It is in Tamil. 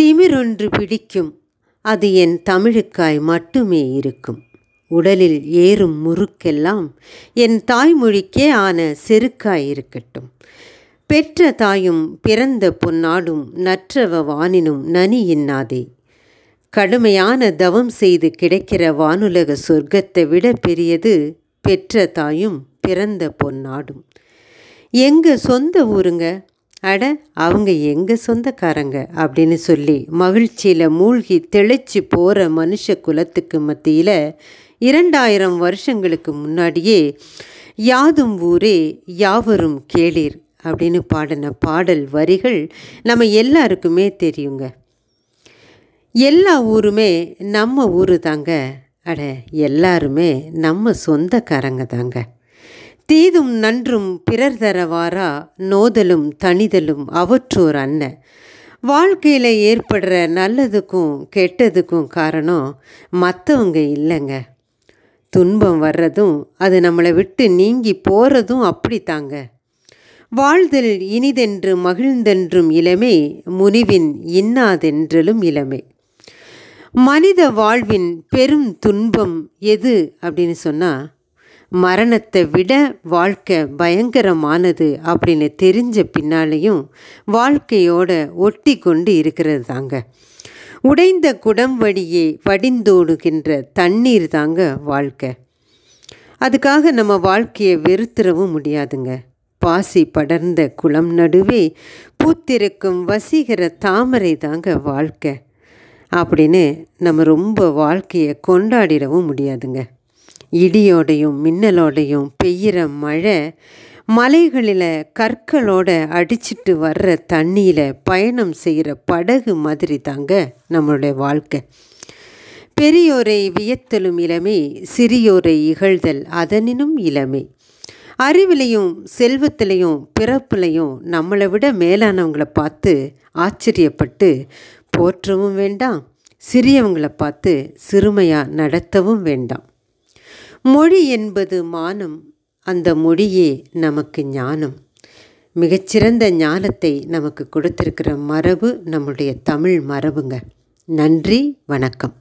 திமிரொன்று பிடிக்கும். அது என் தமிழுக்காய் மட்டுமே இருக்கும். உடலில் ஏறும் முறுக்கெல்லாம் என் தாய்மொழிக்கே ஆன செருக்காய் இருக்கட்டும். பெற்ற தாயும் பிறந்த பொன்னாடும் நற்றவ வானினும் நனி இன்னாதே. கடுமையான தவம் செய்து கிடைக்கிற வானுலக சொர்க்கத்தை விட பெரியது பெற்ற தாயும் பிறந்த பொன்னாடும். எங்க சொந்த ஊருங்க? அட அவங்க எங்கள் சொந்தக்காரங்க? அப்படின்னு சொல்லி மகிழ்ச்சியில் மூழ்கி தெளிச்சு போகிற மனுஷ குலத்துக்கு மத்தியில் இரண்டாயிரம் வருஷங்களுக்கு முன்னாடியே யாதும் ஊரே யாவரும் கேளீர் அப்படின்னு பாடின பாடல் வரிகள் நம்ம எல்லாருக்குமே தெரியுங்க. எல்லா ஊருமே நம்ம ஊர் தாங்க அட எல்லாருமே நம்ம சொந்தக்காரங்க தாங்க. தீதும் நன்றும் பிறர் தரவாரா? நோதலும் தனிதலும் அவற்றோர் அண்ணன் வாழ்க்கையில் ஏற்படுற நல்லதுக்கும் கெட்டதுக்கும் காரணம் மற்றவங்க இல்லைங்க. துன்பம் வர்றதும் அது நம்மளை விட்டு நீங்கி போகிறதும் அப்படித்தாங்க. வாழ்தல் இனிதென்று மகிழ்ந்தென்றும் இளமே முனிவின் இன்னாதென்றலும் இளமே. மனித வாழ்வின் பெரும் துன்பம் எது அப்படின்னு சொன்னால் மரணத்தை விட வாழ்க்கை பயங்கரமானது அப்படின்னு தெரிஞ்ச பின்னாலேயும் வாழ்க்கையோட ஒட்டி கொண்டு இருக்கிறது தாங்க. உடைந்த குடம் வழியே வடிந்தோடுகின்ற தண்ணீர் தாங்க வாழ்க்கை. அதுக்காக நம்ம வாழ்க்கையை வெறுத்துறவும் முடியாதுங்க. பாசி படர்ந்த குளம் நடுவே பூத்திருக்கும் வசீகர தாமரை தாங்க வாழ்க்கை. அப்படின்னு நம்ம ரொம்ப வாழ்க்கையை கொண்டாடிடவும் முடியாதுங்க. இடியோடையும் மின்னலோடையும் பெய்கிற மழை மலைகளில் கற்களோட அடிச்சிட்டு வர்ற தண்ணியில் பயணம் செய்கிற படகு மாதிரி தாங்க நம்மளுடைய வாழ்க்கை. பெரியோரை வியத்தலும் இளமை சிறியோரை இகழ்தல் அதனினும் இளமை. அறிவிலையும் செல்வத்திலையும் பிறப்புலையும் நம்மளை விட மேலானவங்களை பார்த்து ஆச்சரியப்பட்டு போற்றவும் வேண்டாம் சிறியவங்களை பார்த்து சிறுமையாக நடத்தவும் வேண்டாம். மொழி என்பது மானம். அந்த மொழியே நமக்கு ஞானம். மிகச்சிறந்த ஞானத்தை நமக்கு கொடுத்திருக்கிற மரபு நம்முடைய தமிழ் மரபுங்க. நன்றி வணக்கம்.